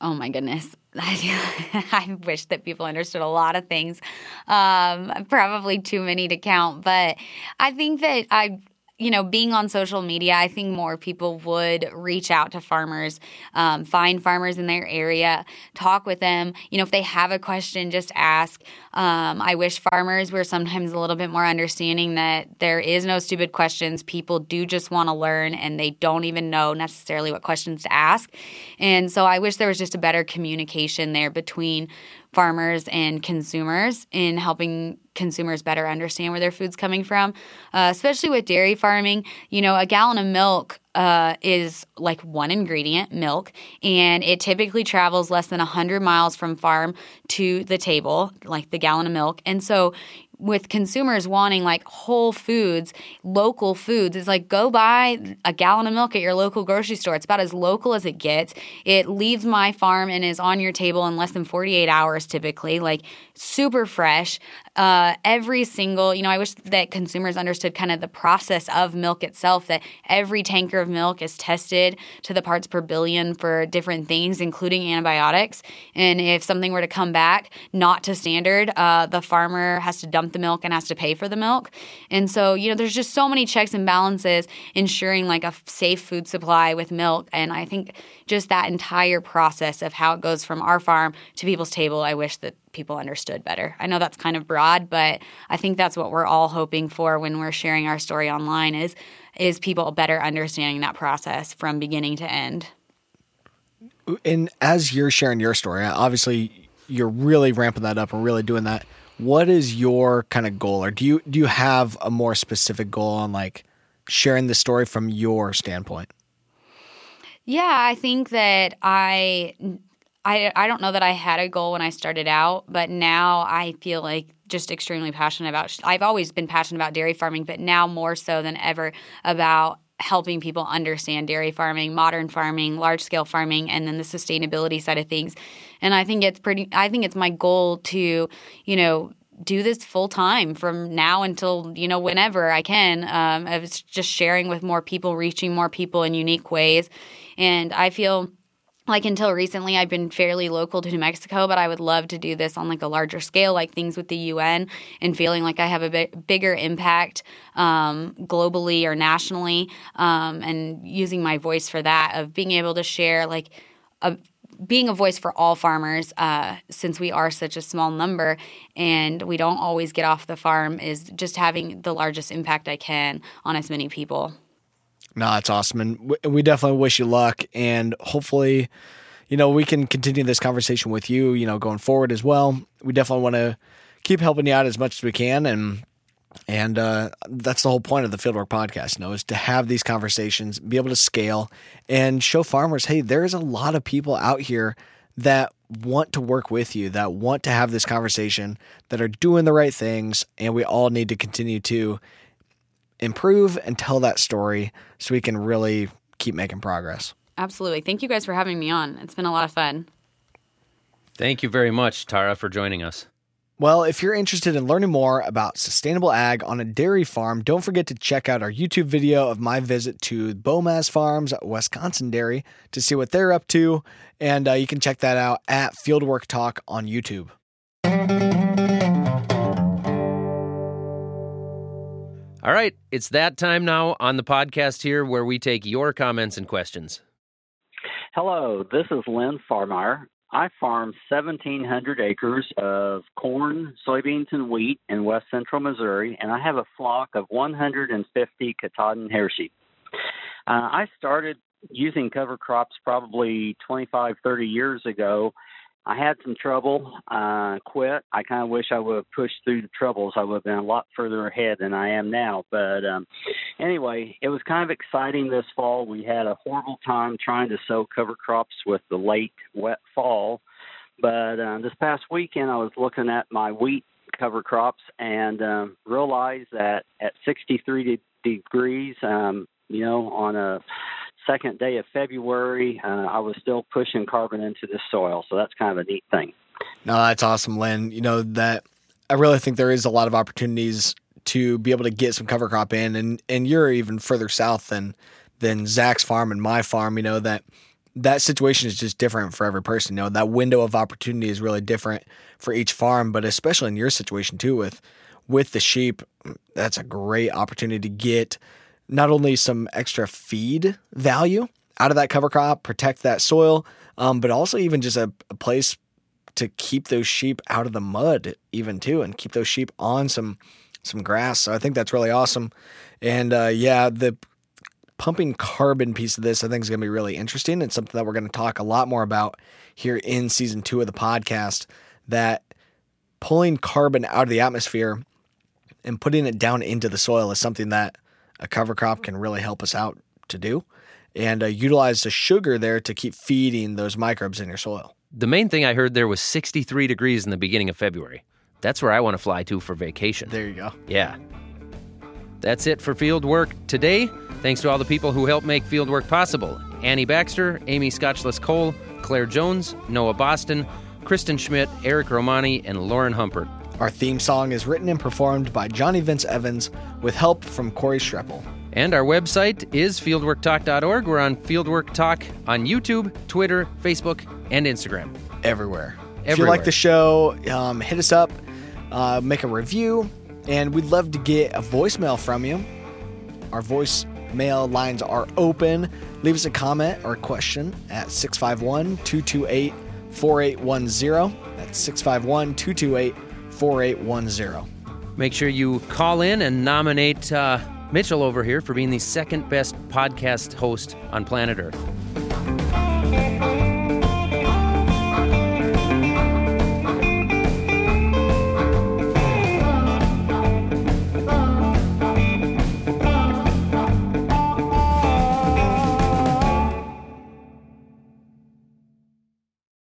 Oh my goodness. I, I wish that people understood a lot of things. Um, probably too many to count, but I think that I you know, being on social media, I think more people would reach out to farmers, um, find farmers in their area, talk with them. You know, if they have a question, just ask. Um, I wish farmers were sometimes a little bit more understanding that there is no stupid questions. People do just want to learn and they don't even know necessarily what questions to ask. And so I wish there was just a better communication there between farmers and consumers in helping consumers better understand where their food's coming from, uh, especially with dairy farming. You know, a gallon of milk uh, is like one ingredient, milk, and it typically travels less than 100 miles from farm to the table, like the gallon of milk. And so with consumers wanting like whole foods, local foods, it's like go buy a gallon of milk at your local grocery store. It's about as local as it gets. It leaves my farm and is on your table in less than 48 hours typically, like super fresh. Uh, every single, you know, I wish that consumers understood kind of the process of milk itself, that every tanker of milk is tested to the parts per billion for different things, including antibiotics. And if something were to come back not to standard, uh, the farmer has to dump the milk and has to pay for the milk. And so, you know, there's just so many checks and balances ensuring like a safe food supply with milk. And I think just that entire process of how it goes from our farm to people's table, I wish that people understood better. I know that's kind of broad, but I think that's what we're all hoping for when we're sharing our story online is is people better understanding that process from beginning to end. And as you're sharing your story, obviously you're really ramping that up and really doing that what is your kind of goal or do you do you have a more specific goal on like sharing the story from your standpoint yeah i think that i I, I don't know that I had a goal when I started out, but now I feel like just extremely passionate about. I've always been passionate about dairy farming, but now more so than ever about helping people understand dairy farming, modern farming, large scale farming, and then the sustainability side of things. And I think it's pretty, I think it's my goal to, you know, do this full time from now until you know whenever I can. Um, it's just sharing with more people, reaching more people in unique ways, and I feel like until recently i've been fairly local to new mexico but i would love to do this on like a larger scale like things with the un and feeling like i have a bit bigger impact um, globally or nationally um, and using my voice for that of being able to share like a being a voice for all farmers, uh, since we are such a small number and we don't always get off the farm, is just having the largest impact I can on as many people. No, it's awesome. And we definitely wish you luck. And hopefully, you know, we can continue this conversation with you, you know, going forward as well. We definitely want to keep helping you out as much as we can. And, and uh, that's the whole point of the Fieldwork podcast, you know, is to have these conversations, be able to scale and show farmers, hey, there's a lot of people out here that want to work with you, that want to have this conversation, that are doing the right things. And we all need to continue to improve and tell that story so we can really keep making progress. Absolutely. Thank you guys for having me on. It's been a lot of fun. Thank you very much, Tara, for joining us. Well, if you're interested in learning more about sustainable ag on a dairy farm, don't forget to check out our YouTube video of my visit to Bomaz Farms, Wisconsin Dairy, to see what they're up to. And uh, you can check that out at Fieldwork Talk on YouTube. All right, it's that time now on the podcast here where we take your comments and questions. Hello, this is Lynn Farmeyer. I farm 1,700 acres of corn, soybeans, and wheat in west central Missouri, and I have a flock of 150 Katahdin hair sheep. Uh, I started using cover crops probably 25, 30 years ago, I had some trouble, uh, quit. I kind of wish I would have pushed through the troubles. I would have been a lot further ahead than I am now. But um, anyway, it was kind of exciting this fall. We had a horrible time trying to sow cover crops with the late wet fall. But uh, this past weekend, I was looking at my wheat cover crops and um, realized that at 63 de- degrees, um, you know, on a second day of February, uh, I was still pushing carbon into the soil. So that's kind of a neat thing. No, that's awesome, Lynn. You know, that I really think there is a lot of opportunities to be able to get some cover crop in and and you're even further south than than Zach's farm and my farm, you know, that that situation is just different for every person. You know, that window of opportunity is really different for each farm, but especially in your situation too with with the sheep, that's a great opportunity to get not only some extra feed value out of that cover crop, protect that soil, um, but also even just a, a, place to keep those sheep out of the mud, even too, and keep those sheep on some some grass. So I think that's really awesome. And uh, yeah, the pumping carbon piece of this I think is going to be really interesting. It's something that we're going to talk a lot more about here in season two of the podcast. That pulling carbon out of the atmosphere and putting it down into the soil is something that a cover crop can really help us out to do and uh, utilize the sugar there to keep feeding those microbes in your soil. The main thing I heard there was 63 degrees in the beginning of February. That's where I want to fly to for vacation. There you go. Yeah. That's it for Fieldwork today. Thanks to all the people who helped make Fieldwork possible Annie Baxter, Amy Scotchless Cole, Claire Jones, Noah Boston, Kristen Schmidt, Eric Romani, and Lauren Humpert. Our theme song is written and performed by Johnny Vince Evans with help from Corey Schreppel. And our website is fieldworktalk.org. We're on Fieldwork Talk on YouTube, Twitter, Facebook, and Instagram. Everywhere. Everywhere. If you like the show, um, hit us up, uh, make a review, and we'd love to get a voicemail from you. Our voicemail lines are open. Leave us a comment or a question at 651 228 4810. That's 651 228 4810. Make sure you call in and nominate uh, Mitchell over here for being the second best podcast host on planet Earth.